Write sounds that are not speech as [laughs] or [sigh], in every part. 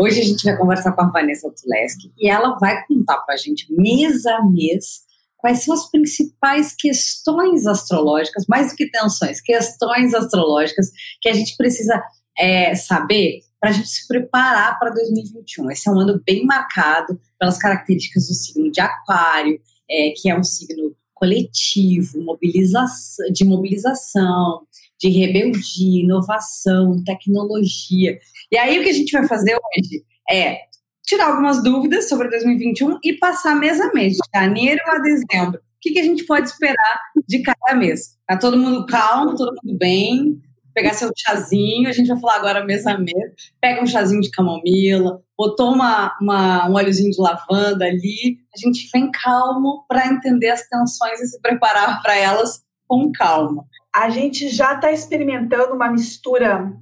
Hoje a gente vai conversar com a Vanessa Tuleski e ela vai contar para a gente, mês a mês, quais são as principais questões astrológicas, mais do que tensões, questões astrológicas que a gente precisa é, saber para a gente se preparar para 2021. Esse é um ano bem marcado pelas características do signo de Aquário, é, que é um signo coletivo, mobilização, de mobilização, de rebeldia, inovação, tecnologia. E aí o que a gente vai fazer hoje é tirar algumas dúvidas sobre 2021 e passar mês a mês, de janeiro a dezembro. O que, que a gente pode esperar de cada mês? Tá todo mundo calmo, todo mundo bem, pegar seu chazinho, a gente vai falar agora mês a mês. Pega um chazinho de camomila, ou toma uma, um óleozinho de lavanda ali. A gente vem calmo para entender as tensões e se preparar para elas com calma. A gente já está experimentando uma mistura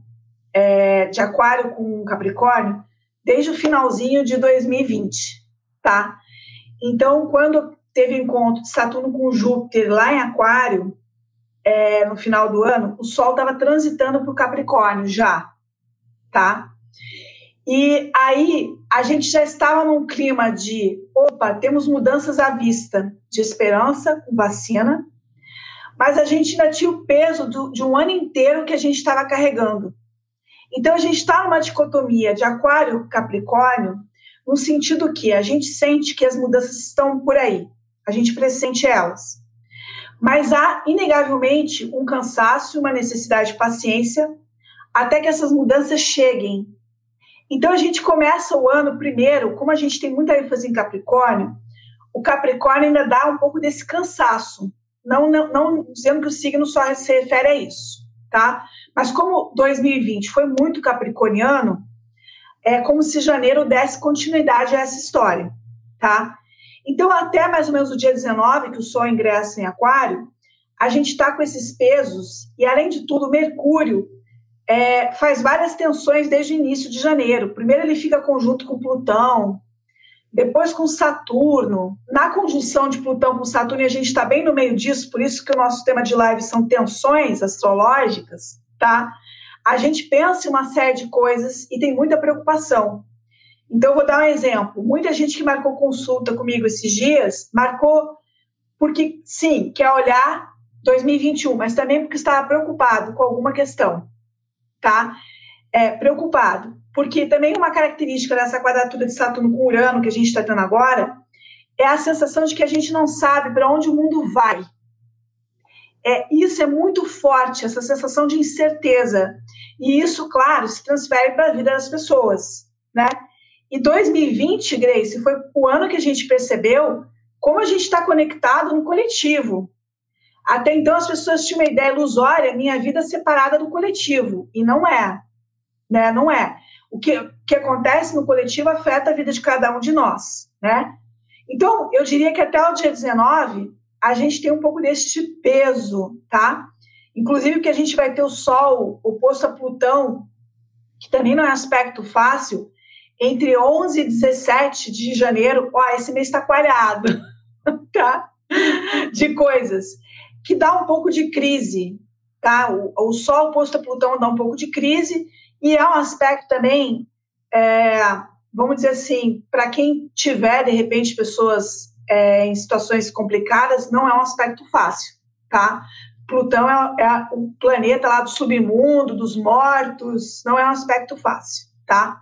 é, de Aquário com Capricórnio desde o finalzinho de 2020, tá? Então, quando teve encontro de Saturno com Júpiter lá em Aquário, é, no final do ano, o Sol estava transitando para o Capricórnio já, tá? E aí a gente já estava num clima de, opa, temos mudanças à vista, de esperança com vacina, mas a gente ainda tinha o peso do, de um ano inteiro que a gente estava carregando. Então a gente está numa dicotomia de Aquário-Capricórnio, no sentido que a gente sente que as mudanças estão por aí, a gente pressente elas. Mas há, inegavelmente, um cansaço, uma necessidade de paciência até que essas mudanças cheguem. Então, a gente começa o ano primeiro, como a gente tem muita ênfase em Capricórnio, o Capricórnio ainda dá um pouco desse cansaço. Não, não, não dizendo que o signo só se refere a isso, tá? Mas como 2020 foi muito capricorniano, é como se janeiro desse continuidade a essa história, tá? Então, até mais ou menos o dia 19, que o Sol ingressa em Aquário, a gente está com esses pesos, e além de tudo, Mercúrio é, faz várias tensões desde o início de janeiro. Primeiro, ele fica conjunto com Plutão, depois com Saturno. Na conjunção de Plutão com Saturno, e a gente está bem no meio disso, por isso que o nosso tema de live são tensões astrológicas, tá? A gente pensa em uma série de coisas e tem muita preocupação. Então, eu vou dar um exemplo. Muita gente que marcou consulta comigo esses dias, marcou porque, sim, quer olhar 2021, mas também porque estava preocupado com alguma questão, tá? É, preocupado. Porque também uma característica dessa quadratura de Saturno com Urano que a gente está tendo agora é a sensação de que a gente não sabe para onde o mundo vai. É, isso é muito forte, essa sensação de incerteza. E isso, claro, se transfere para a vida das pessoas, né? E 2020, Grace, foi o ano que a gente percebeu como a gente está conectado no coletivo. Até então as pessoas tinham uma ideia ilusória, minha vida separada do coletivo, e não é, né? Não é. O que, o que acontece no coletivo afeta a vida de cada um de nós, né? Então, eu diria que até o dia 19, a gente tem um pouco deste peso, tá? Inclusive porque a gente vai ter o Sol oposto a Plutão, que também não é aspecto fácil, entre 11 e 17 de janeiro, ó, esse mês está coalhado, [laughs] tá? De coisas que dá um pouco de crise, tá? O, o Sol posto a Plutão dá um pouco de crise e é um aspecto também, é, vamos dizer assim, para quem tiver de repente pessoas é, em situações complicadas, não é um aspecto fácil, tá? Plutão é, é o planeta lá do submundo, dos mortos, não é um aspecto fácil, tá?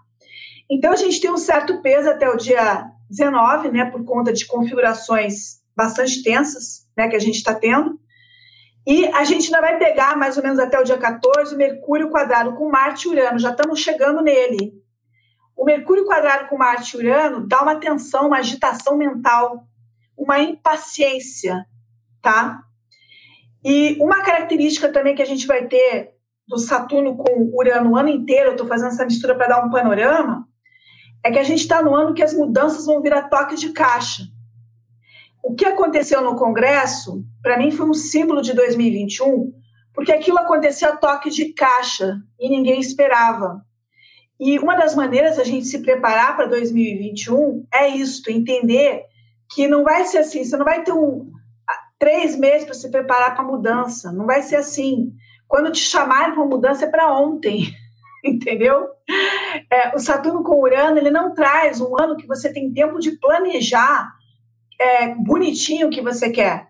Então, a gente tem um certo peso até o dia 19, né, por conta de configurações bastante tensas, né, que a gente está tendo. E a gente ainda vai pegar mais ou menos até o dia 14 Mercúrio quadrado com Marte e Urano, já estamos chegando nele. O Mercúrio quadrado com Marte e Urano dá uma tensão, uma agitação mental, uma impaciência, tá? E uma característica também que a gente vai ter do Saturno com Urano o ano inteiro, eu estou fazendo essa mistura para dar um panorama, é que a gente está no ano que as mudanças vão virar toque de caixa. O que aconteceu no Congresso, para mim, foi um símbolo de 2021, porque aquilo aconteceu a toque de caixa e ninguém esperava. E uma das maneiras a gente se preparar para 2021 é isto, entender que não vai ser assim, você não vai ter um, três meses para se preparar para a mudança, não vai ser assim. Quando te chamarem para mudança é para ontem, [laughs] entendeu? É, o Saturno com Urano, ele não traz um ano que você tem tempo de planejar é, bonitinho que você quer.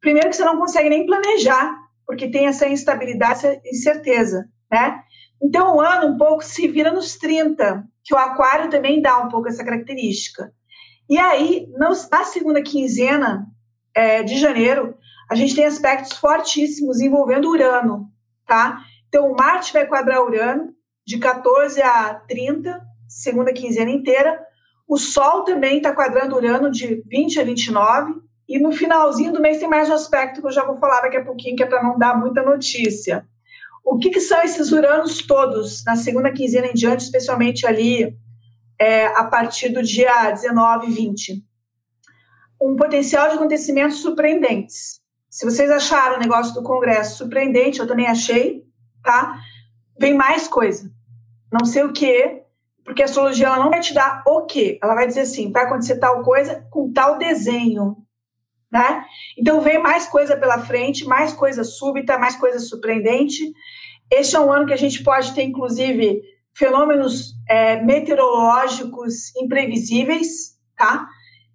Primeiro que você não consegue nem planejar, porque tem essa instabilidade, essa incerteza, né? Então, o ano um pouco se vira nos 30, que o aquário também dá um pouco essa característica. E aí, na segunda quinzena é, de janeiro, a gente tem aspectos fortíssimos envolvendo Urano, tá? Então, o Marte vai quadrar Urano de 14 a 30, segunda quinzena inteira. O Sol também está quadrando Urano de 20 a 29. E no finalzinho do mês tem mais um aspecto que eu já vou falar daqui a pouquinho, que é para não dar muita notícia. O que, que, são esses Uranos todos, na segunda quinzena em diante, especialmente ali é, a partir do dia 19 e 20? Um potencial de acontecimentos surpreendentes. Se vocês acharam o negócio do Congresso surpreendente, eu também achei, tá? Vem mais coisa. Não sei o que, porque a astrologia ela não vai te dar o que. Ela vai dizer assim, vai acontecer tal coisa com tal desenho, né? Então vem mais coisa pela frente, mais coisa súbita, mais coisa surpreendente. Este é um ano que a gente pode ter, inclusive, fenômenos é, meteorológicos imprevisíveis, tá?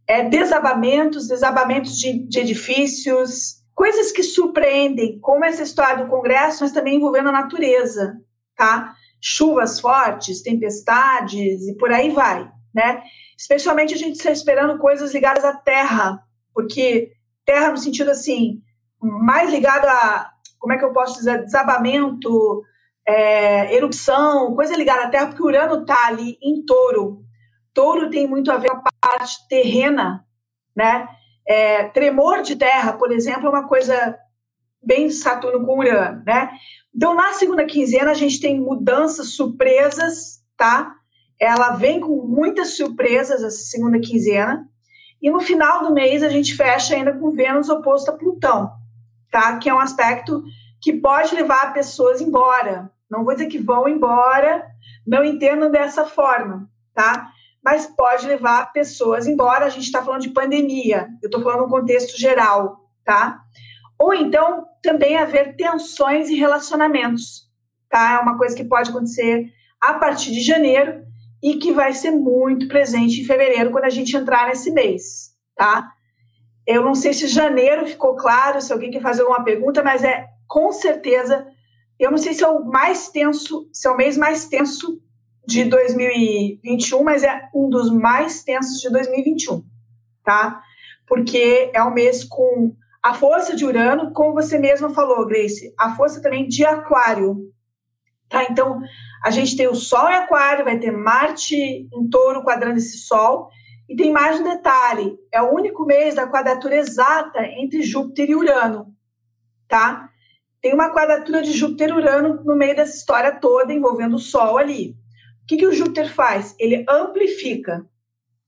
É, desabamentos, desabamentos de, de edifícios, coisas que surpreendem, como essa história do Congresso, mas também envolvendo a natureza, tá? Chuvas fortes, tempestades e por aí vai, né? Especialmente a gente está esperando coisas ligadas à terra, porque terra no sentido assim, mais ligado a, como é que eu posso dizer, desabamento, é, erupção, coisa ligada à terra, porque o Urano está ali em touro. Touro tem muito a ver com a parte terrena, né? É, tremor de terra, por exemplo, é uma coisa bem Saturno com Urano, né? Então, na segunda quinzena, a gente tem mudanças, surpresas, tá? Ela vem com muitas surpresas, essa segunda quinzena. E no final do mês, a gente fecha ainda com Vênus oposto a Plutão, tá? Que é um aspecto que pode levar pessoas embora. Não vou dizer que vão embora, não entendam dessa forma, tá? mas pode levar pessoas embora. A gente está falando de pandemia, eu estou falando no contexto geral, tá? Ou então também haver tensões em relacionamentos, tá? É uma coisa que pode acontecer a partir de janeiro e que vai ser muito presente em fevereiro quando a gente entrar nesse mês, tá? Eu não sei se janeiro ficou claro, se alguém quer fazer alguma pergunta, mas é com certeza, eu não sei se é o mais tenso, se é o mês mais tenso de 2021, mas é um dos mais tensos de 2021, tá? Porque é um mês com a força de Urano, como você mesma falou, Grace, a força também de Aquário, tá? Então, a gente tem o Sol em Aquário, vai ter Marte em Touro quadrando esse Sol, e tem mais um detalhe: é o único mês da quadratura exata entre Júpiter e Urano, tá? Tem uma quadratura de Júpiter e Urano no meio dessa história toda envolvendo o Sol ali que, que o Júpiter faz? Ele amplifica,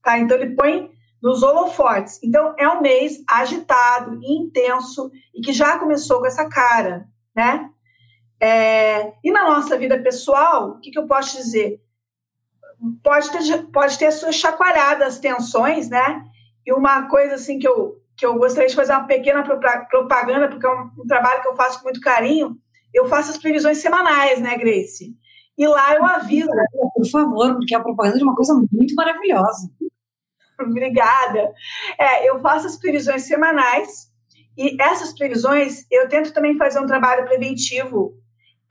tá? Então, ele põe nos holofotes. Então, é um mês agitado, intenso e que já começou com essa cara, né? É, e na nossa vida pessoal, o que, que eu posso dizer? Pode ter, pode ter as suas chacoalhadas, tensões, né? E uma coisa assim que eu, que eu gostaria de fazer uma pequena propaganda, porque é um, um trabalho que eu faço com muito carinho, eu faço as previsões semanais, né, Grace? E lá eu aviso. Por favor, porque é a propaganda de uma coisa muito maravilhosa. [laughs] Obrigada. É, eu faço as previsões semanais e essas previsões eu tento também fazer um trabalho preventivo.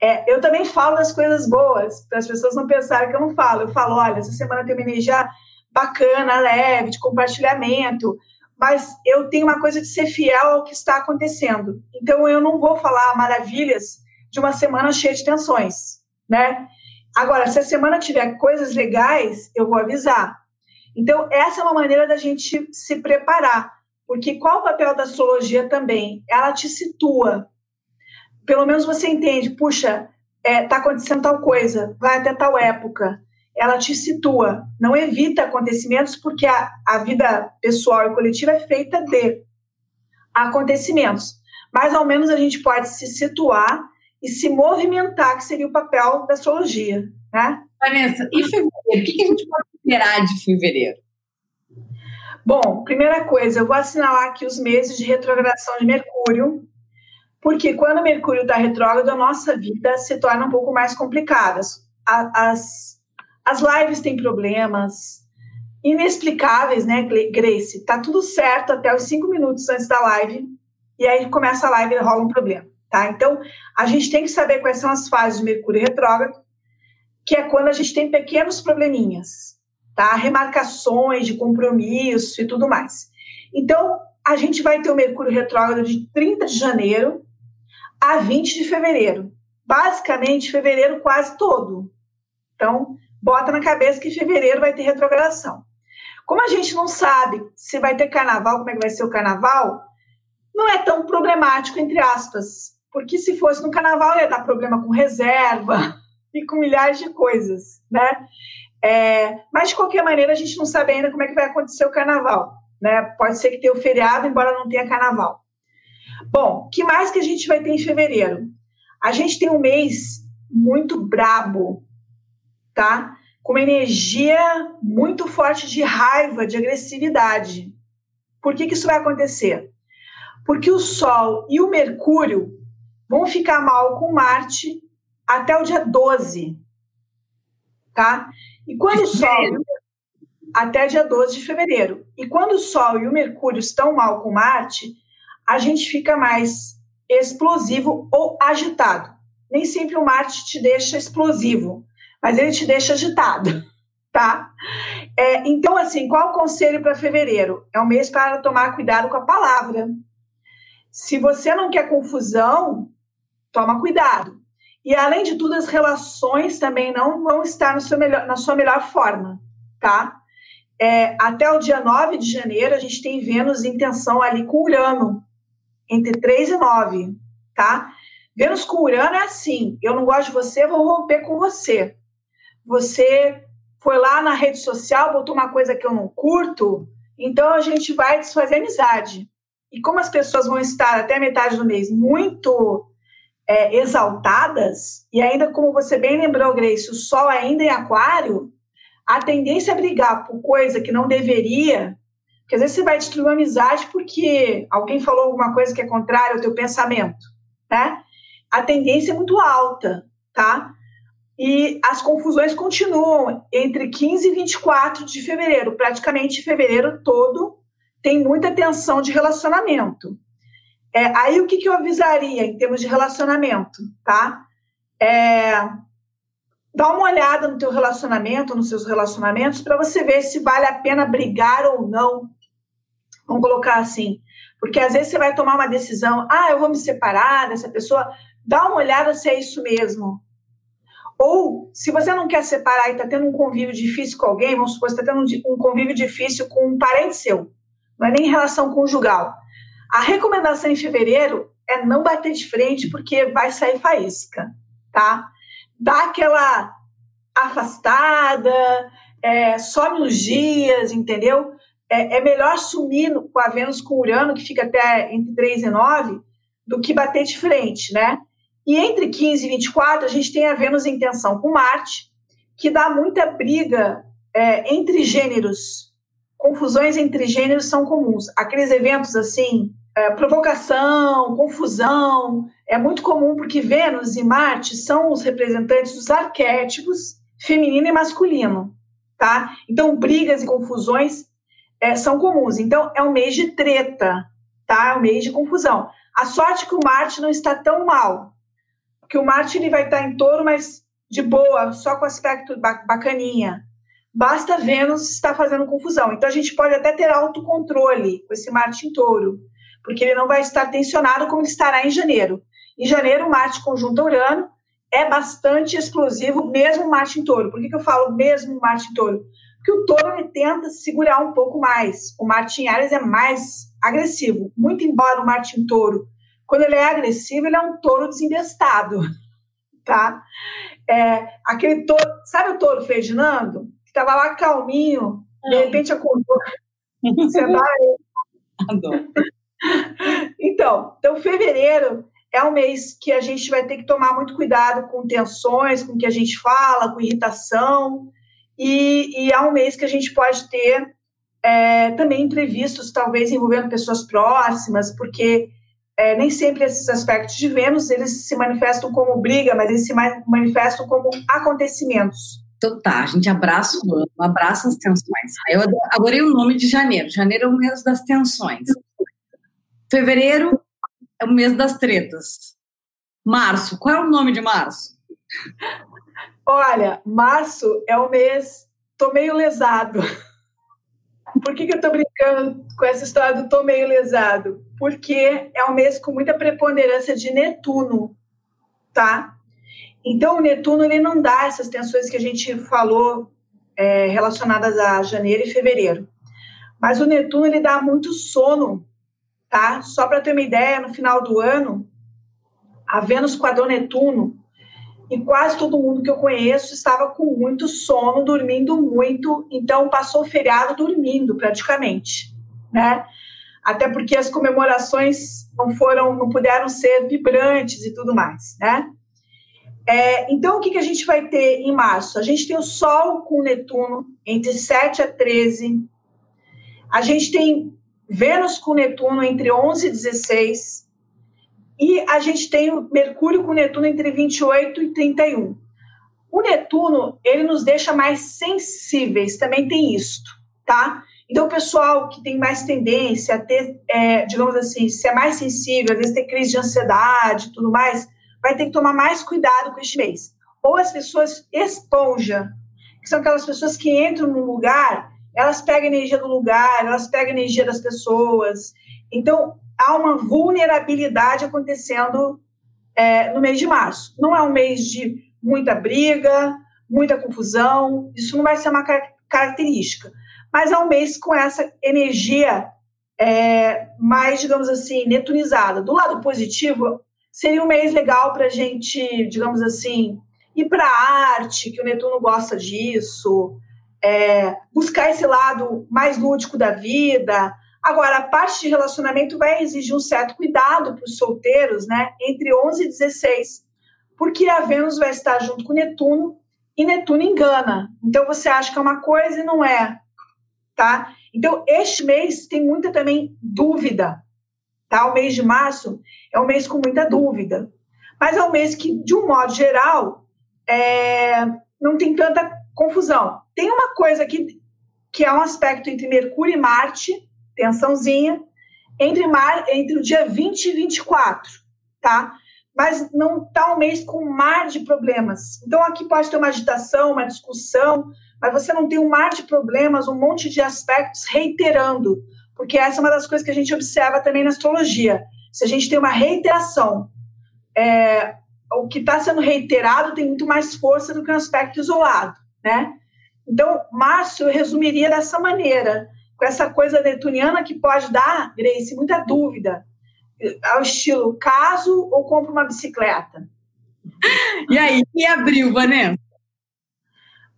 É, eu também falo das coisas boas, para as pessoas não pensarem que eu não falo. Eu falo, olha, essa semana tem uma energia bacana, leve, de compartilhamento, mas eu tenho uma coisa de ser fiel ao que está acontecendo. Então eu não vou falar maravilhas de uma semana cheia de tensões, né? Agora, se a semana tiver coisas legais, eu vou avisar. Então, essa é uma maneira da gente se preparar. Porque qual o papel da astrologia também? Ela te situa. Pelo menos você entende, puxa, está é, tá acontecendo tal coisa, vai até tal época. Ela te situa, não evita acontecimentos, porque a, a vida pessoal e coletiva é feita de acontecimentos. Mas ao menos a gente pode se situar e se movimentar, que seria o papel da astrologia. Né? Vanessa, e fevereiro? O que a gente pode esperar de fevereiro? Bom, primeira coisa, eu vou assinalar aqui os meses de retrogradação de Mercúrio, porque quando Mercúrio está retrógrado, a nossa vida se torna um pouco mais complicada. as, as lives têm problemas inexplicáveis, né, Grace? Tá tudo certo até os cinco minutos antes da live, e aí começa a live e rola um problema, tá? Então, a gente tem que saber quais são as fases de Mercúrio retrógrado, que é quando a gente tem pequenos probleminhas, tá? Remarcações de compromisso e tudo mais. Então, a gente vai ter o Mercúrio retrógrado de 30 de janeiro a 20 de fevereiro. Basicamente, fevereiro quase todo. Então, bota na cabeça que fevereiro vai ter retrogradação. Como a gente não sabe se vai ter carnaval, como é que vai ser o carnaval, não é tão problemático, entre aspas. Porque se fosse no carnaval, ia dar problema com reserva e com milhares de coisas, né? É, mas, de qualquer maneira, a gente não sabe ainda como é que vai acontecer o carnaval. Né? Pode ser que tenha o feriado, embora não tenha carnaval. Bom, que mais que a gente vai ter em fevereiro? A gente tem um mês muito brabo, tá? Com uma energia muito forte de raiva, de agressividade. Por que, que isso vai acontecer? Porque o Sol e o Mercúrio vão ficar mal com Marte até o dia 12, tá? E quando o Sol até dia 12 de fevereiro. E quando o Sol e o Mercúrio estão mal com Marte, a gente fica mais explosivo ou agitado. Nem sempre o Marte te deixa explosivo, mas ele te deixa agitado, [laughs] tá? É, então, assim, qual o conselho para fevereiro? É um mês para tomar cuidado com a palavra. Se você não quer confusão, toma cuidado. E, além de tudo, as relações também não vão estar melhor, na sua melhor forma, tá? É, até o dia 9 de janeiro, a gente tem Vênus em tensão ali com Urano, entre 3 e 9, tá? Vênus com Urano é assim: eu não gosto de você, vou romper com você. Você foi lá na rede social, botou uma coisa que eu não curto, então a gente vai desfazer amizade. E como as pessoas vão estar até metade do mês muito é, exaltadas, e ainda como você bem lembrou, Grace, o Sol ainda em Aquário, a tendência a brigar por coisa que não deveria, porque às vezes você vai destruir uma amizade porque alguém falou alguma coisa que é contrária ao teu pensamento, né? A tendência é muito alta, tá? E as confusões continuam entre 15 e 24 de fevereiro, praticamente fevereiro todo tem muita tensão de relacionamento. É, aí o que, que eu avisaria em termos de relacionamento, tá? É, dá uma olhada no teu relacionamento, nos seus relacionamentos, para você ver se vale a pena brigar ou não. Vamos colocar assim. Porque às vezes você vai tomar uma decisão, ah, eu vou me separar dessa pessoa, dá uma olhada se é isso mesmo. Ou, se você não quer separar e está tendo um convívio difícil com alguém, vamos supor que está tendo um convívio difícil com um parente seu, não é nem relação conjugal. A recomendação em fevereiro é não bater de frente, porque vai sair faísca, tá? dá aquela afastada, é, some uns dias, entendeu? É, é, melhor sumir com a Vênus com Urano, que fica até entre 3 e 9, do que bater de frente, né? E entre 15 e 24, a gente tem a Vênus em tensão com Marte, que dá muita briga é, entre gêneros. Confusões entre gêneros são comuns. Aqueles eventos assim, é, provocação, confusão, é muito comum porque Vênus e Marte são os representantes dos arquétipos feminino e masculino, tá? Então, brigas e confusões é, são comuns. Então, é um mês de treta, tá? É um mês de confusão. A sorte é que o Marte não está tão mal, porque o Marte ele vai estar em touro, mas de boa, só com aspecto bacaninha. Basta Vênus estar fazendo confusão. Então, a gente pode até ter autocontrole com esse Marte em touro, porque ele não vai estar tensionado como ele estará em janeiro. Em janeiro, Marte conjunta Urano é bastante explosivo, mesmo Marte em touro. Por que, que eu falo mesmo Marte em touro? Porque o touro ele tenta segurar um pouco mais. O Marte em Ares é mais agressivo. Muito embora o Marte em touro, quando ele é agressivo, ele é um touro desinvestado. [laughs] Tá? É, aquele touro, sabe o touro Ferdinando? Que estava lá calminho, de repente acordou. Você vai. [laughs] Então, então, fevereiro é um mês que a gente vai ter que tomar muito cuidado com tensões, com o que a gente fala, com irritação, e, e é um mês que a gente pode ter é, também imprevistos, talvez envolvendo pessoas próximas, porque é, nem sempre esses aspectos de Vênus eles se manifestam como briga, mas eles se manifestam como acontecimentos. Então tá, a gente abraça o ano, abraça as tensões. Eu adorei o nome de janeiro. Janeiro é o mês das tensões. Fevereiro é o mês das tretas. Março, qual é o nome de março? Olha, março é o mês. Tô meio lesado. Por que, que eu tô brincando com essa história do tô meio lesado? Porque é um mês com muita preponderância de Netuno, tá? Então, o Netuno ele não dá essas tensões que a gente falou é, relacionadas a janeiro e fevereiro. Mas o Netuno ele dá muito sono, tá? Só para ter uma ideia, no final do ano, a Vênus quadrou Netuno e quase todo mundo que eu conheço estava com muito sono, dormindo muito, então passou o feriado dormindo praticamente, né? Até porque as comemorações não foram, não puderam ser vibrantes e tudo mais, né? É, então, o que, que a gente vai ter em março? A gente tem o Sol com Netuno entre 7 a 13. A gente tem Vênus com Netuno entre 11 e 16. E a gente tem o Mercúrio com Netuno entre 28 e 31. O Netuno, ele nos deixa mais sensíveis, também tem isto, tá? Então, o pessoal que tem mais tendência a ter, é, digamos assim, ser mais sensível, às vezes ter crise de ansiedade e tudo mais, vai ter que tomar mais cuidado com este mês. Ou as pessoas esponja, que são aquelas pessoas que entram num lugar, elas pegam energia do lugar, elas pegam energia das pessoas. Então, há uma vulnerabilidade acontecendo é, no mês de março. Não é um mês de muita briga, muita confusão, isso não vai ser uma característica. Mas é um mês com essa energia é, mais, digamos assim, netunizada. Do lado positivo, seria um mês legal para a gente, digamos assim, ir para a arte, que o Netuno gosta disso, é, buscar esse lado mais lúdico da vida. Agora, a parte de relacionamento vai exigir um certo cuidado para os solteiros, né? Entre 11 e 16, porque a Vênus vai estar junto com Netuno e Netuno engana. Então você acha que é uma coisa e não é, tá? Então este mês tem muita também dúvida, tá? O mês de março é um mês com muita dúvida. Mas é um mês que, de um modo geral, é, não tem tanta confusão. Tem uma coisa aqui que é um aspecto entre Mercúrio e Marte, tensãozinha, entre, mar, entre o dia 20 e 24, tá? Mas não está um mês com um mar de problemas. Então aqui pode ter uma agitação, uma discussão, mas você não tem um mar de problemas, um monte de aspectos reiterando, porque essa é uma das coisas que a gente observa também na astrologia se a gente tem uma reiteração, é, o que está sendo reiterado tem muito mais força do que um aspecto isolado, né? Então, Márcio eu resumiria dessa maneira, com essa coisa netuniana que pode dar, Grace, muita dúvida, ao estilo caso ou compro uma bicicleta. E aí, e abril, Vanessa?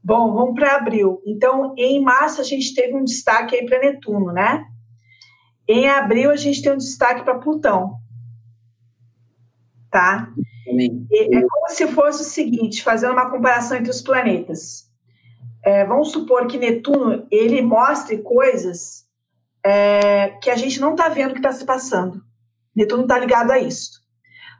Bom, vamos para abril. Então, em março a gente teve um destaque aí para Netuno, né? Em abril, a gente tem um destaque para Plutão. Tá? É como se fosse o seguinte, fazendo uma comparação entre os planetas. É, vamos supor que Netuno ele mostre coisas é, que a gente não está vendo que está se passando. Netuno está ligado a isso.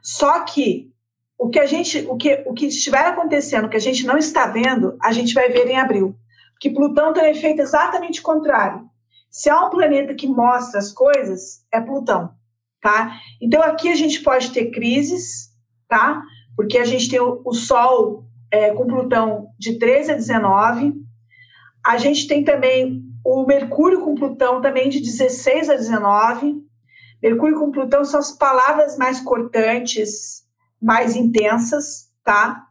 Só que o que a gente, o que, o que estiver acontecendo, que a gente não está vendo, a gente vai ver em abril. Porque Plutão tem um efeito exatamente contrário. Se há um planeta que mostra as coisas, é Plutão, tá? Então aqui a gente pode ter crises, tá? Porque a gente tem o, o Sol é, com Plutão de 13 a 19. A gente tem também o Mercúrio com Plutão também de 16 a 19. Mercúrio com Plutão são as palavras mais cortantes, mais intensas, tá?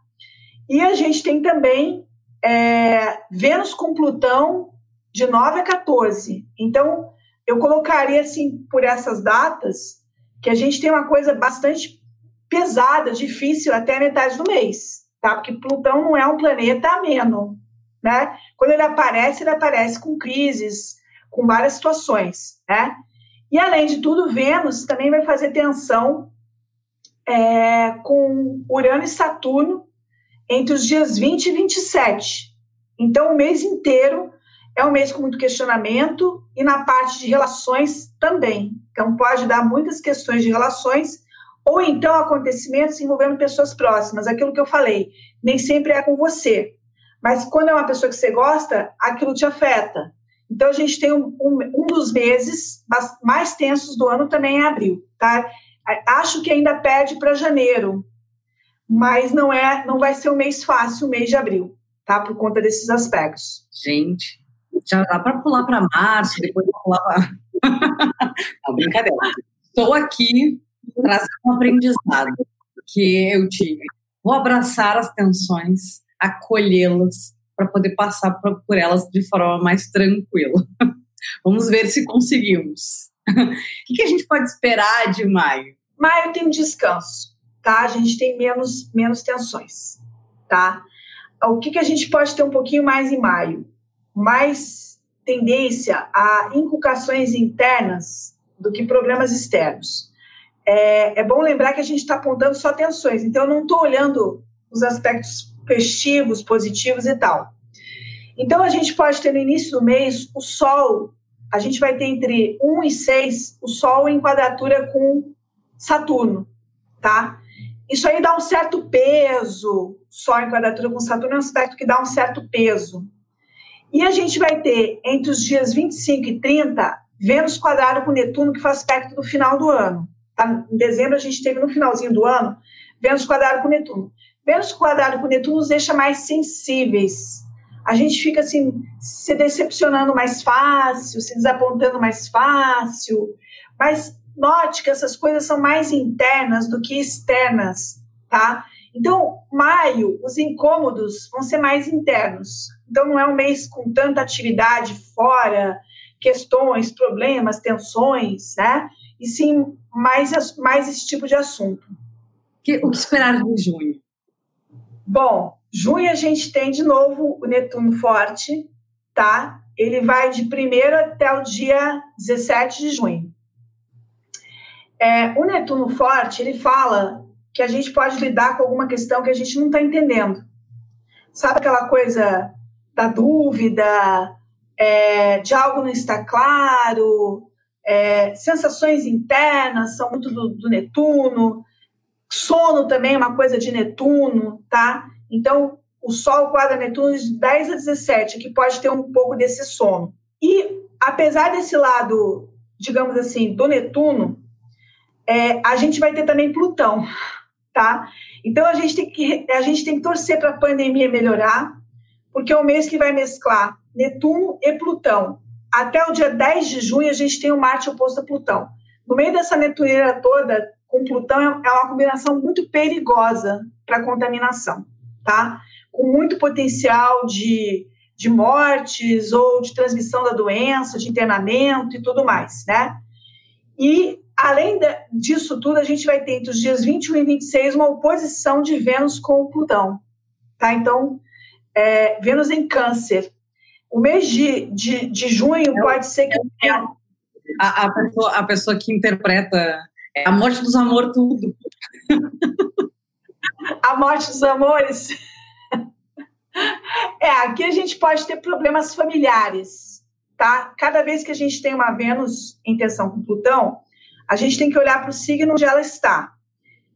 E a gente tem também é, Vênus com Plutão de 9 a 14. Então, eu colocaria assim por essas datas que a gente tem uma coisa bastante pesada, difícil até a metade do mês, tá? Porque Plutão não é um planeta ameno, né? Quando ele aparece, ele aparece com crises, com várias situações, né? E além de tudo, Vênus também vai fazer tensão é, com Urano e Saturno entre os dias 20 e 27. Então, o mês inteiro É um mês com muito questionamento e na parte de relações também. Então, pode dar muitas questões de relações ou então acontecimentos envolvendo pessoas próximas. Aquilo que eu falei, nem sempre é com você. Mas quando é uma pessoa que você gosta, aquilo te afeta. Então, a gente tem um, um, um dos meses mais tensos do ano também em abril, tá? Acho que ainda perde para janeiro, mas não é, não vai ser um mês fácil, o mês de abril, tá? Por conta desses aspectos. Gente, já dá para pular para março, depois pular para. [laughs] brincadeira. Estou aqui trazendo um aprendizado que eu tive. Vou abraçar as tensões, acolhê-las, para poder passar por elas de forma mais tranquila. [laughs] Vamos ver se conseguimos. [laughs] O que a gente pode esperar de maio? Maio tem um descanso, tá? A gente tem menos, menos tensões, tá? O que, que a gente pode ter um pouquinho mais em maio? Mais tendência a inculcações internas do que problemas externos. É, é bom lembrar que a gente está apontando só tensões, então eu não estou olhando os aspectos festivos, positivos e tal. Então a gente pode ter no início do mês o Sol, a gente vai ter entre 1 e 6 o Sol em quadratura com Saturno, tá? Isso aí dá um certo peso, Sol em quadratura com Saturno é um aspecto que dá um certo peso. E a gente vai ter entre os dias 25 e 30 Vênus quadrado com Netuno, que faz aspecto do final do ano. Tá? Em dezembro a gente teve no finalzinho do ano Vênus quadrado com Netuno. Vênus quadrado com Netuno nos deixa mais sensíveis. A gente fica assim, se decepcionando mais fácil, se desapontando mais fácil. Mas note que essas coisas são mais internas do que externas, tá? Então, maio, os incômodos vão ser mais internos. Então, não é um mês com tanta atividade fora, questões, problemas, tensões, né? E sim mais, mais esse tipo de assunto. Que, o que esperar de junho? Bom, junho a gente tem de novo o Netuno forte, tá? Ele vai de 1 até o dia 17 de junho. É, o Netuno forte, ele fala que a gente pode lidar com alguma questão que a gente não está entendendo. Sabe aquela coisa da dúvida, é, de algo não está claro, é, sensações internas são muito do, do Netuno, Sono também é uma coisa de Netuno, tá? Então, o Sol quadra Netuno de 10 a 17, que pode ter um pouco desse sono. E, apesar desse lado, digamos assim, do Netuno, é, a gente vai ter também Plutão, tá? Então, a gente tem que, a gente tem que torcer para a pandemia melhorar, porque é o mês que vai mesclar Netuno e Plutão. Até o dia 10 de junho, a gente tem o Marte oposto a Plutão. No meio dessa netuneira toda, com Plutão é, é uma combinação muito perigosa para contaminação, tá? Com muito potencial de, de mortes ou de transmissão da doença, de internamento e tudo mais, né? E, além disso tudo, a gente vai ter entre os dias 21 e 26 uma oposição de Vênus com Plutão, tá? Então, é, Vênus em Câncer. O mês de, de, de junho pode ser que... A, a, pessoa, a pessoa que interpreta é a morte dos amores, tudo. a morte dos amores. É, aqui a gente pode ter problemas familiares, tá? Cada vez que a gente tem uma Vênus em tensão com Plutão, a gente tem que olhar para o signo onde ela está.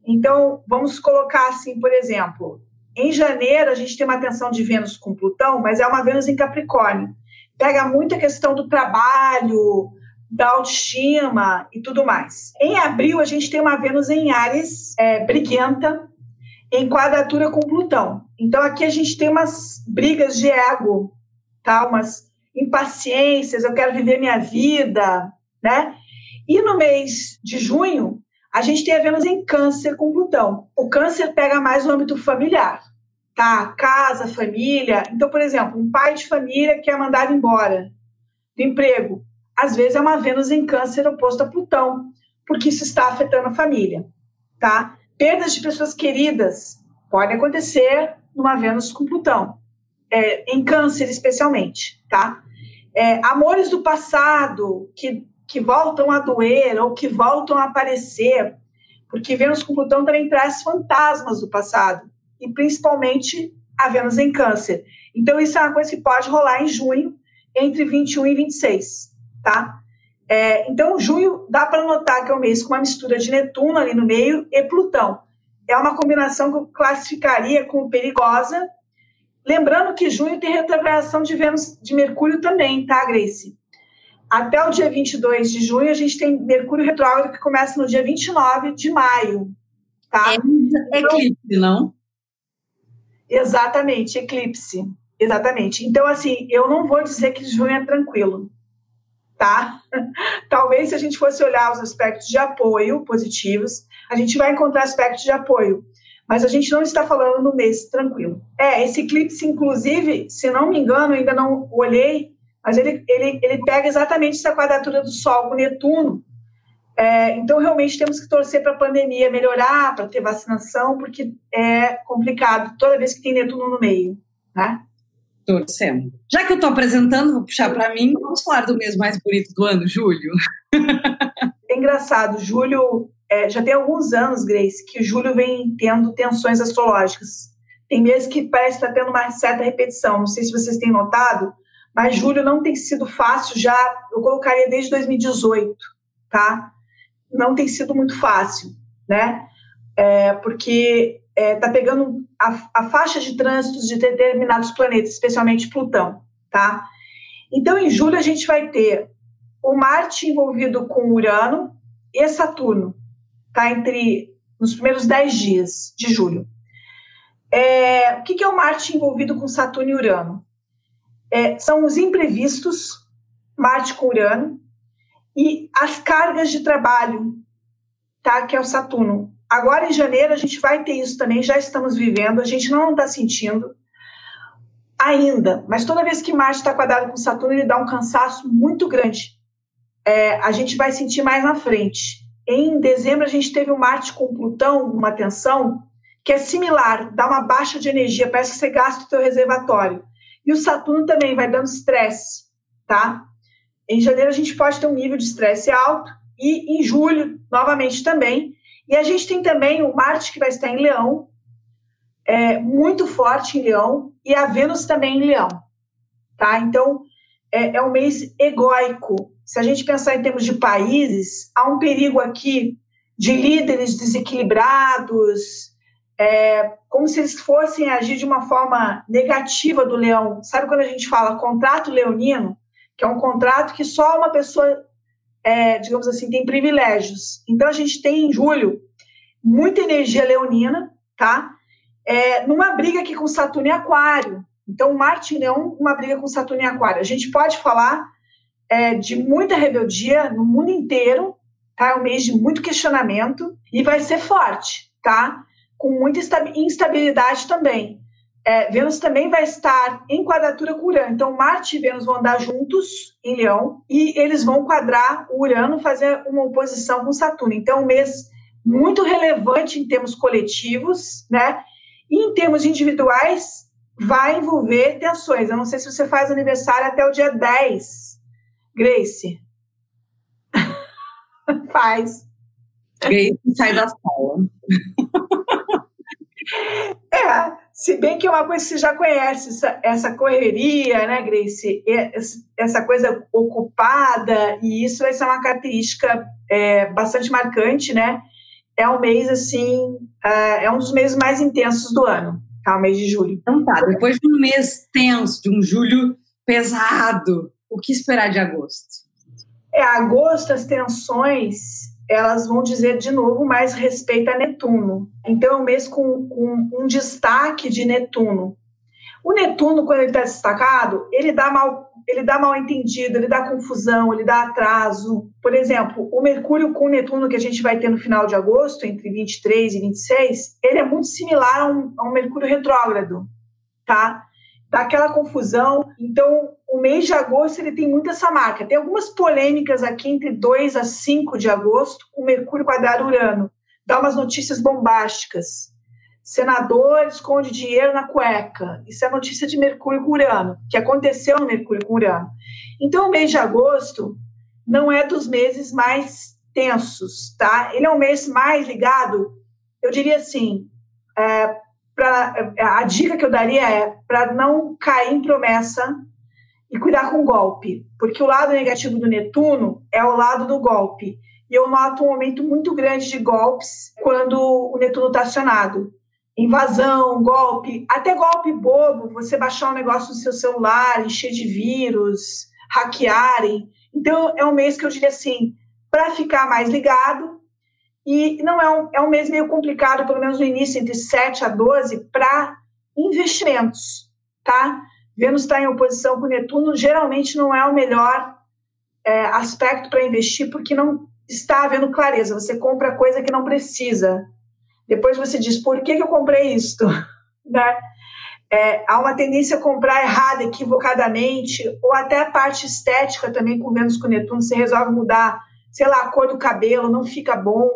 Então, vamos colocar assim, por exemplo, em janeiro a gente tem uma tensão de Vênus com Plutão, mas é uma Vênus em Capricórnio. Pega muito a questão do trabalho, da autoestima e tudo mais. Em abril, a gente tem uma Vênus em Ares, é, briguenta, em quadratura com Plutão. Então, aqui a gente tem umas brigas de ego, tá? umas impaciências, eu quero viver minha vida, né? E no mês de junho, a gente tem a Vênus em Câncer com Plutão. O Câncer pega mais o âmbito familiar, tá? Casa, família. Então, por exemplo, um pai de família que é mandado embora do emprego às vezes é uma Vênus em câncer oposta a Plutão, porque isso está afetando a família, tá? Perdas de pessoas queridas pode acontecer numa Vênus com Plutão, é, em câncer especialmente, tá? É, amores do passado que, que voltam a doer ou que voltam a aparecer, porque Vênus com Plutão também traz fantasmas do passado, e principalmente a Vênus em câncer. Então, isso é uma coisa que pode rolar em junho, entre 21 e 26, tá? É, então, junho dá para notar que é um mês com uma mistura de Netuno ali no meio e Plutão. É uma combinação que eu classificaria como perigosa. Lembrando que junho tem retrogradação de Vênus, de Mercúrio também, tá, Grace? Até o dia 22 de junho, a gente tem Mercúrio retrógrado que começa no dia 29 de maio, tá? É eclipse, não? Exatamente, eclipse. Exatamente. Então, assim, eu não vou dizer que junho é tranquilo tá? [laughs] Talvez se a gente fosse olhar os aspectos de apoio positivos, a gente vai encontrar aspectos de apoio, mas a gente não está falando no mês tranquilo. É, esse eclipse, inclusive, se não me engano, ainda não olhei, mas ele, ele, ele pega exatamente essa quadratura do Sol com Netuno. É, então, realmente, temos que torcer para a pandemia melhorar, para ter vacinação, porque é complicado toda vez que tem Netuno no meio, né? torcendo. Já que eu estou apresentando, vou puxar para mim, vamos falar do mês mais bonito do ano, julho. É engraçado, julho é, já tem alguns anos, Grace, que julho vem tendo tensões astrológicas. Tem meses que parece estar tá tendo uma certa repetição. Não sei se vocês têm notado, mas julho não tem sido fácil já. Eu colocaria desde 2018, tá? Não tem sido muito fácil, né? É, porque está é, tá pegando a, a, faixa de trânsitos de determinados planetas, especialmente Plutão, tá? Então, em julho, a gente vai ter o Marte envolvido com Urano e Saturno, tá? Entre nos primeiros 10 dias de julho. É, o que, que, é o Marte envolvido com Saturno e Urano? É, são os imprevistos, Marte com Urano, e as cargas de trabalho, tá? Que é o Saturno. Agora, em janeiro, a gente vai ter isso também, já estamos vivendo, a gente não está sentindo ainda, mas toda vez que Marte está quadrado com Saturno, ele dá um cansaço muito grande. É, a gente vai sentir mais na frente. Em dezembro, a gente teve o Marte com Plutão, uma tensão, que é similar, dá uma baixa de energia, parece que você gasta o seu reservatório. E o Saturno também vai dando estresse, tá? Em janeiro, a gente pode ter um nível de estresse alto, e em julho, novamente também, e a gente tem também o Marte, que vai estar em Leão, é, muito forte em Leão, e a Vênus também em Leão. Tá? Então, é, é um mês egóico. Se a gente pensar em termos de países, há um perigo aqui de líderes desequilibrados, é, como se eles fossem agir de uma forma negativa do leão. Sabe quando a gente fala contrato leonino, que é um contrato que só uma pessoa é, digamos assim, tem privilégios. Então, a gente tem em julho muita energia leonina, tá? É, numa briga aqui com Saturno e Aquário. Então, Marte em Leão, uma briga com Saturno e Aquário. A gente pode falar é, de muita rebeldia no mundo inteiro, tá? É um mês de muito questionamento e vai ser forte, tá? Com muita instabilidade também. É, Vênus também vai estar em quadratura com Urano. Então, Marte e Vênus vão andar juntos em Leão e eles vão quadrar o Urano, fazer uma oposição com Saturno. Então, um mês muito relevante em termos coletivos, né? E em termos individuais, vai envolver tensões. Eu não sei se você faz aniversário até o dia 10, Grace. [laughs] faz. Grace sai da sala. É, se bem que é uma coisa que você já conhece, essa, essa correria, né, Grace? Essa coisa ocupada, e isso vai ser uma característica é, bastante marcante, né? É um mês, assim, é, é um dos meses mais intensos do ano, tá? O mês de julho. Então tá, depois de um mês tenso, de um julho pesado, o que esperar de agosto? É, agosto, as tensões elas vão dizer de novo mais respeito a Netuno. Então, é um mês com, com um destaque de Netuno. O Netuno, quando ele está destacado, ele dá mal ele dá mal entendido, ele dá confusão, ele dá atraso. Por exemplo, o Mercúrio com o Netuno que a gente vai ter no final de agosto, entre 23 e 26, ele é muito similar a um, a um Mercúrio retrógrado, tá? Dá aquela confusão. Então, o mês de agosto ele tem muito essa marca. Tem algumas polêmicas aqui entre 2 a 5 de agosto, com Mercúrio quadrado Urano. Dá umas notícias bombásticas. Senador esconde dinheiro na cueca. Isso é notícia de Mercúrio com Urano, que aconteceu no Mercúrio com Urano. Então, o mês de agosto não é dos meses mais tensos, tá? Ele é um mês mais ligado, eu diria assim, é, a dica que eu daria é para não cair em promessa e cuidar com golpe, porque o lado negativo do Netuno é o lado do golpe. E eu noto um aumento muito grande de golpes quando o Netuno está acionado. Invasão, golpe, até golpe bobo, você baixar um negócio no seu celular, encher de vírus, hackearem. Então, é um mês que eu diria assim, para ficar mais ligado, e não é um, é um mês meio complicado, pelo menos no início, entre 7 a 12, para investimentos, tá? Vênus está em oposição com Netuno, geralmente não é o melhor é, aspecto para investir, porque não está havendo clareza. Você compra coisa que não precisa. Depois você diz, por que, que eu comprei isto? [laughs] né? É, há uma tendência a comprar errado, equivocadamente, ou até a parte estética também com Vênus com Netuno, você resolve mudar, sei lá, a cor do cabelo, não fica bom,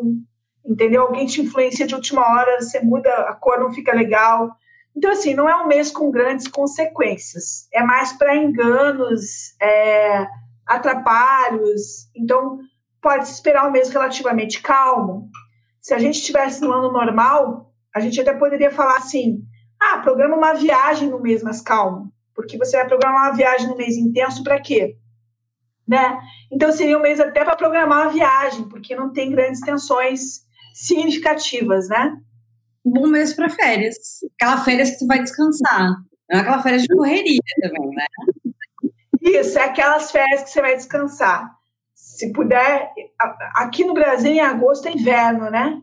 entendeu? Alguém te influencia de última hora, você muda, a cor não fica legal. Então, assim, não é um mês com grandes consequências, é mais para enganos, é, atrapalhos. Então, pode se esperar um mês relativamente calmo. Se a gente estivesse no ano normal, a gente até poderia falar assim: ah, programa uma viagem no mês mais calmo, porque você vai programar uma viagem no mês intenso para quê? Né? Então seria um mês até para programar uma viagem, porque não tem grandes tensões significativas, né? Um bom mês para férias, aquela férias que você vai descansar, não é aquela férias de correria também, né? Isso, é aquelas férias que você vai descansar se puder, aqui no Brasil em agosto é inverno, né?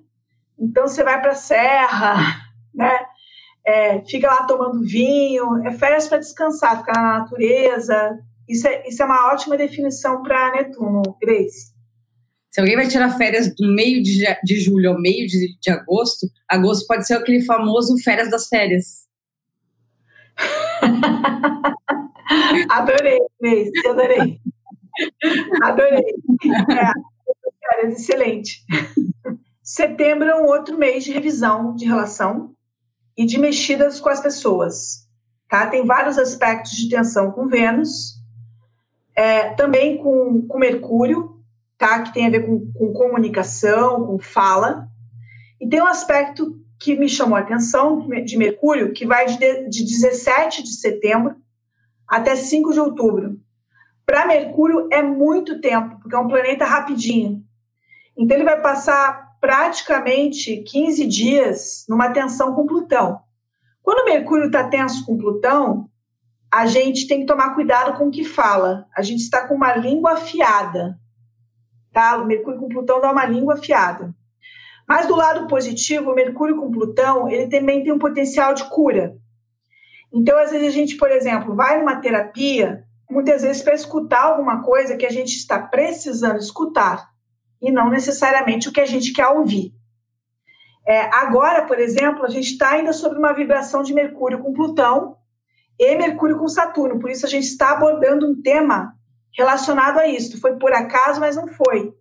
Então você vai para a serra, [laughs] né? É, fica lá tomando vinho, é férias para descansar, ficar na natureza. Isso é, isso é uma ótima definição para Netuno, Grace. Se alguém vai tirar férias do meio de, de julho ao meio de, de agosto, agosto pode ser aquele famoso férias das férias. [laughs] adorei, Grace, adorei. Adorei. É, excelente. Setembro é um outro mês de revisão de relação e de mexidas com as pessoas. Tá? Tem vários aspectos de tensão com Vênus, é, também com, com Mercúrio, tá? que tem a ver com, com comunicação, com fala. E tem um aspecto que me chamou a atenção de Mercúrio, que vai de, de 17 de setembro até 5 de outubro. Para Mercúrio é muito tempo, porque é um planeta rapidinho. Então ele vai passar praticamente 15 dias numa tensão com Plutão. Quando Mercúrio está tenso com Plutão, a gente tem que tomar cuidado com o que fala. A gente está com uma língua afiada. Tá? O Mercúrio com Plutão dá uma língua afiada. Mas do lado positivo, o Mercúrio com Plutão, ele também tem um potencial de cura. Então, às vezes a gente, por exemplo, vai numa terapia muitas vezes para escutar alguma coisa que a gente está precisando escutar e não necessariamente o que a gente quer ouvir. É, agora, por exemplo, a gente está ainda sobre uma vibração de Mercúrio com Plutão e Mercúrio com Saturno, por isso a gente está abordando um tema relacionado a isso. Foi por acaso, mas não foi.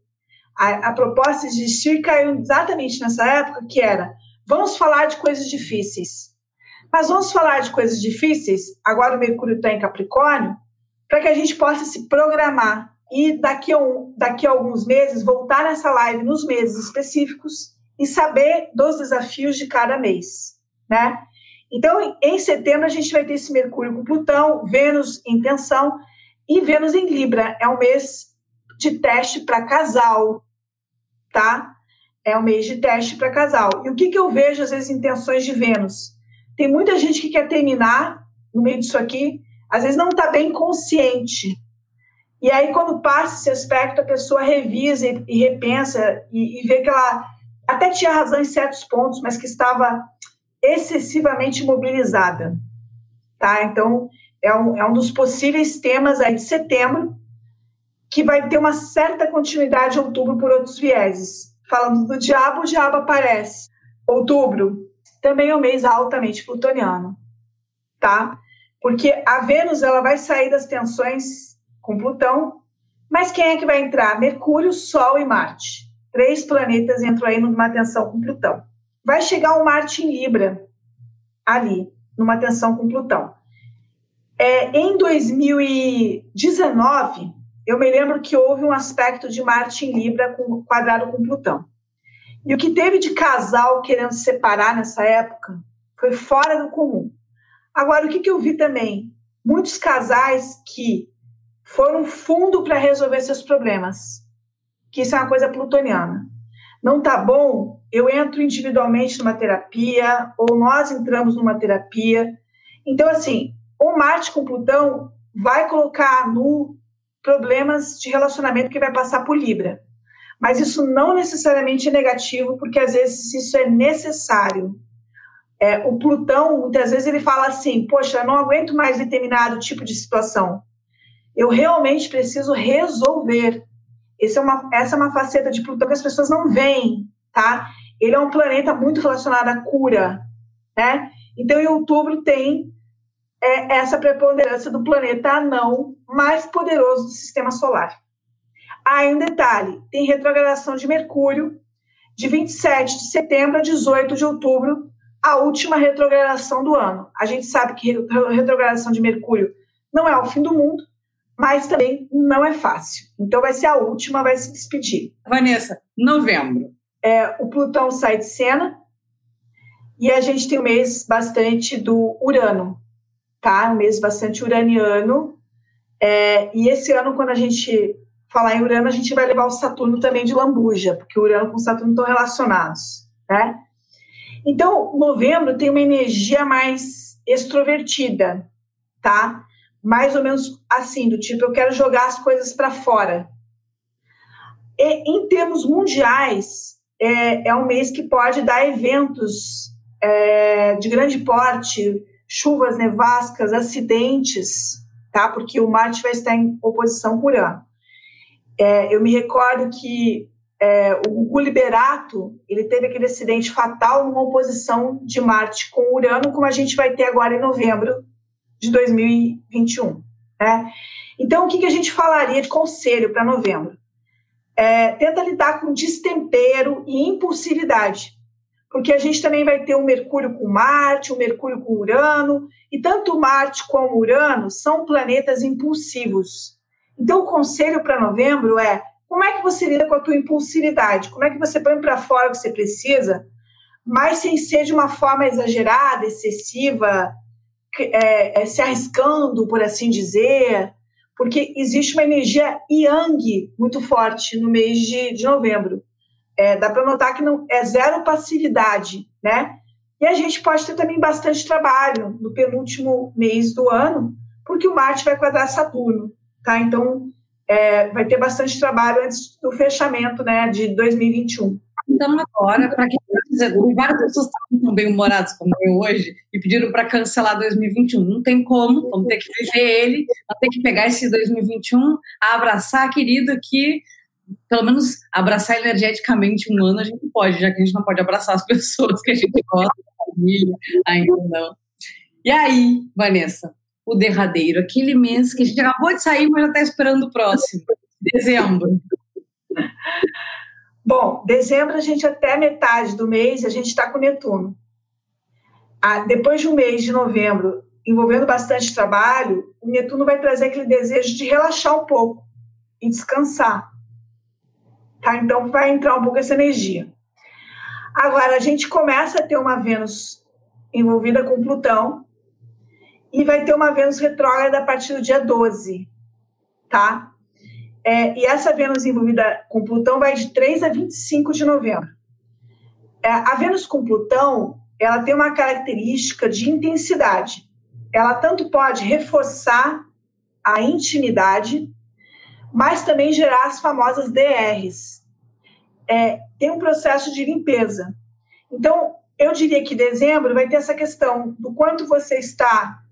A, a proposta de existir caiu exatamente nessa época, que era vamos falar de coisas difíceis. Mas vamos falar de coisas difíceis, agora o Mercúrio está em Capricórnio, para que a gente possa se programar e daqui a, um, daqui a alguns meses voltar nessa live nos meses específicos e saber dos desafios de cada mês, né? Então, em setembro a gente vai ter esse Mercúrio com Plutão, Vênus em tensão e Vênus em Libra. É um mês de teste para casal, tá? É um mês de teste para casal. E o que, que eu vejo às vezes em tensões de Vênus? Tem muita gente que quer terminar no meio disso aqui às vezes não está bem consciente. E aí, quando passa esse aspecto, a pessoa revisa e, e repensa e, e, vê que ela até tinha razão em certos pontos, mas que estava excessivamente mobilizada. Tá? Então, é um, é um dos possíveis temas aí de setembro, que vai ter uma certa continuidade em outubro por outros vieses. Falando do diabo, o diabo aparece. Outubro também é um mês altamente plutoniano, tá? porque a Vênus ela vai sair das tensões com Plutão, mas quem é que vai entrar? Mercúrio, Sol e Marte. Três planetas entram aí numa tensão com Plutão. Vai chegar o Marte em Libra, ali, numa tensão com Plutão. É, em 2019, eu me lembro que houve um aspecto de Marte em Libra com, quadrado com Plutão. E o que teve de casal querendo se separar nessa época foi fora do comum. Agora, o que, que eu vi também? muitos casais que foram fundo para resolver seus problemas, que isso é uma coisa plutoniana. Não tá bom, eu entro individualmente numa terapia, ou nós entramos numa terapia. Então, assim, o Marte com Plutão vai colocar no problemas de relacionamento que vai passar por Libra. Mas isso não necessariamente é negativo, porque às vezes isso é necessário. É, o Plutão, muitas vezes, ele fala assim: Poxa, eu não aguento mais determinado tipo de situação. Eu realmente preciso resolver. É uma, essa é uma faceta de Plutão que as pessoas não veem, tá? Ele é um planeta muito relacionado à cura, né? Então, em outubro tem é, essa preponderância do planeta anão mais poderoso do sistema solar. Ah, um detalhe: tem retrogradação de Mercúrio de 27 de setembro a 18 de outubro, a última retrogradação do ano. A gente sabe que retrogradação de Mercúrio não é o fim do mundo, mas também não é fácil. Então vai ser a última, vai se despedir. Vanessa, novembro. É, o Plutão sai de cena e a gente tem um mês bastante do Urano, tá? Um mês bastante uraniano. É, e esse ano, quando a gente falar em Urano, a gente vai levar o Saturno também de lambuja, porque Urano com Saturno estão relacionados, né? Então, novembro tem uma energia mais extrovertida, tá? Mais ou menos assim, do tipo, eu quero jogar as coisas para fora. E, em termos mundiais, é, é, um mês que pode dar eventos é, de grande porte, chuvas, nevascas, acidentes, tá? Porque o Marte vai estar em oposição com Urano. É, eu me recordo que é, o Gugu Liberato ele teve aquele acidente fatal numa oposição de Marte com Urano, como a gente vai ter agora em novembro de 2021. Né? Então, o que, que a gente falaria de conselho para novembro? É, tenta lidar com destempero e impulsividade, porque a gente também vai ter o um Mercúrio com Marte, o um Mercúrio com Urano, e tanto Marte como Urano são planetas impulsivos. Então, o conselho para novembro é como é que você lida com a tua impulsividade? Como é que você põe para fora o que você precisa, mas sem ser de uma forma exagerada, excessiva, é, é, se arriscando, por assim dizer, porque existe uma energia yang muito forte no mês de, de novembro. É, dá para notar que não é zero passividade, né? E a gente pode ter também bastante trabalho no penúltimo mês do ano, porque o Marte vai quadrar Saturno tá? Então, é, vai ter bastante trabalho antes do fechamento, né, de 2021. Então, agora, para quem quiser, várias pessoas estão bem humoradas como eu hoje e pediram para cancelar 2021. Não tem como, vamos ter que viver ele, vamos ter que pegar esse 2021, abraçar, querido, que pelo menos abraçar energeticamente um ano a gente pode, já que a gente não pode abraçar as pessoas que a gente gosta, a família, ainda não. E aí, Vanessa, o derradeiro, aquele mês que a gente acabou de sair, mas já está esperando o próximo, dezembro. [laughs] Bom, dezembro a gente até metade do mês a gente está com Netuno. Ah, depois de um mês de novembro envolvendo bastante trabalho, o Netuno vai trazer aquele desejo de relaxar um pouco e descansar. Tá? Então vai entrar um pouco essa energia. Agora a gente começa a ter uma Vênus envolvida com Plutão, e vai ter uma Vênus retrógrada a partir do dia 12, tá? É, e essa Vênus envolvida com Plutão vai de 3 a 25 de novembro. É, a Vênus com Plutão, ela tem uma característica de intensidade. Ela tanto pode reforçar a intimidade, mas também gerar as famosas DRs. É, tem um processo de limpeza. Então, eu diria que dezembro vai ter essa questão do quanto você está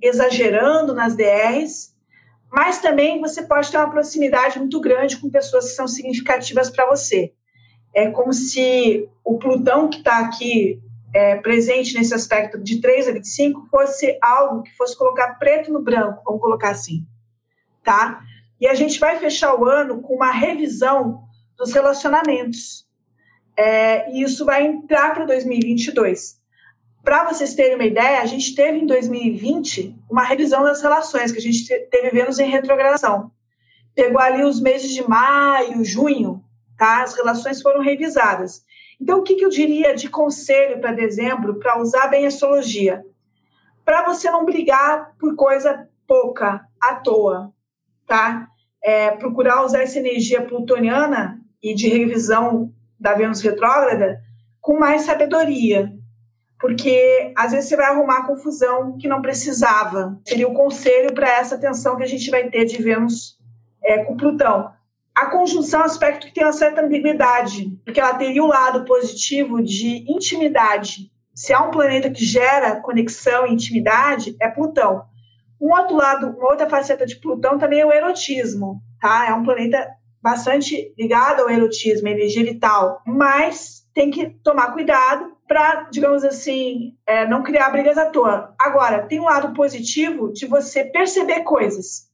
exagerando nas DRs, mas também você pode ter uma proximidade muito grande com pessoas que são significativas para você. É como se o Plutão que está aqui é, presente nesse aspecto de 3 a 25 fosse algo que fosse colocar preto no branco, vamos colocar assim, tá? E a gente vai fechar o ano com uma revisão dos relacionamentos. É, e isso vai entrar para 2022. Para vocês terem uma ideia, a gente teve em 2020 uma revisão das relações, que a gente teve Vênus em retrogradação. Pegou ali os meses de maio, junho, tá? As relações foram revisadas. Então, o que, que eu diria de conselho para dezembro, para usar bem a astrologia? Para você não brigar por coisa pouca à toa, tá? É, procurar usar essa energia plutoniana e de revisão da Vênus retrógrada com mais sabedoria, porque às vezes você vai arrumar confusão que não precisava. Seria o conselho para essa tensão que a gente vai ter de Vênus é, com Plutão. A conjunção é um aspecto que tem uma certa ambiguidade, porque ela teria o lado positivo de intimidade. Se há um planeta que gera conexão e intimidade, é Plutão. Um outro lado, uma outra faceta de Plutão também é o erotismo, tá? É um planeta bastante ligado ao erotismo, energia vital, mas tem que tomar cuidado para, digamos assim, é, não criar brigas à toa. Agora, tem um lado positivo de você perceber coisas.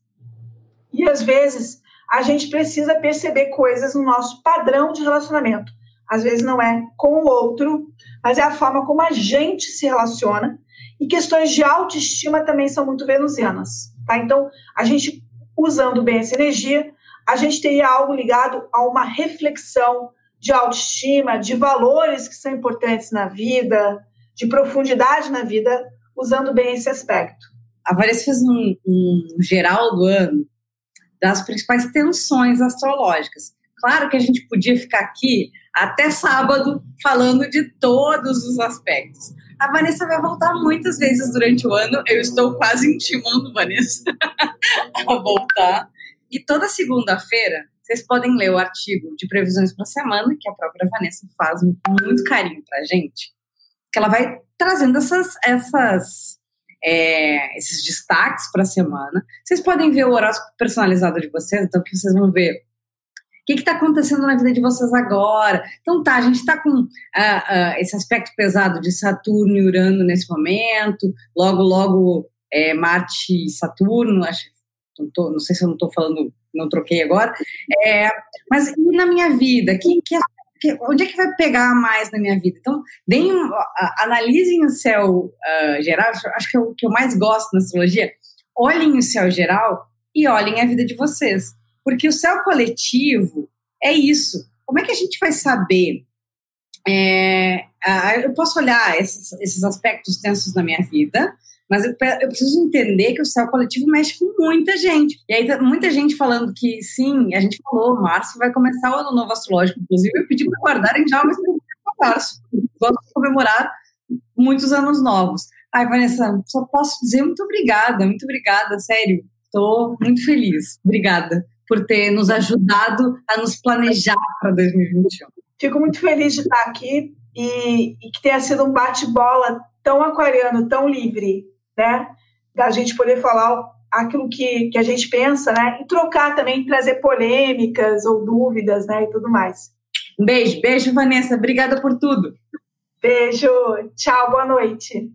E às vezes a gente precisa perceber coisas no nosso padrão de relacionamento. Às vezes não é com o outro, mas é a forma como a gente se relaciona. E questões de autoestima também são muito venusianas. Tá? Então, a gente usando bem essa energia, a gente teria algo ligado a uma reflexão de autoestima, de valores que são importantes na vida, de profundidade na vida, usando bem esse aspecto. A Vanessa fez um, um geral do ano das principais tensões astrológicas. Claro que a gente podia ficar aqui até sábado falando de todos os aspectos. A Vanessa vai voltar muitas vezes durante o ano. Eu estou quase intimando Vanessa [laughs] a voltar. E toda segunda-feira vocês podem ler o artigo de previsões para a semana, que a própria Vanessa faz muito carinho para a gente, que ela vai trazendo essas, essas é, esses destaques para a semana. Vocês podem ver o horóscopo personalizado de vocês, então que vocês vão ver o que está acontecendo na vida de vocês agora. Então tá, a gente está com uh, uh, esse aspecto pesado de Saturno e Urano nesse momento, logo, logo é, Marte e Saturno, acho, não, tô, não sei se eu não estou falando não troquei agora. É, mas e na minha vida? Que, que, que, onde é que vai pegar mais na minha vida? Então, deem, analisem o céu uh, geral, acho que é o que eu mais gosto na astrologia. Olhem o céu geral e olhem a vida de vocês. Porque o céu coletivo é isso. Como é que a gente vai saber? É, uh, eu posso olhar esses, esses aspectos tensos na minha vida, mas eu, eu, preciso entender que o céu coletivo mexe com muita gente. E aí, tá muita gente falando que sim, a gente falou, março vai começar o ano novo astrológico. Inclusive, eu pedi para guardarem já, mas março. Gosto de comemorar muitos anos novos. Ai, Vanessa, só posso dizer muito obrigada, muito obrigada, sério. Estou muito feliz. Obrigada por ter nos ajudado a nos planejar para 2021. Fico muito feliz de estar aqui e, e que tenha sido um bate-bola tão aquariano, tão livre né? Da gente poder falar aquilo que, que a gente pensa, né? E trocar também, trazer polêmicas ou dúvidas, né? E tudo mais. Um beijo, beijo, Vanessa. Obrigada por tudo. Beijo, tchau, boa noite.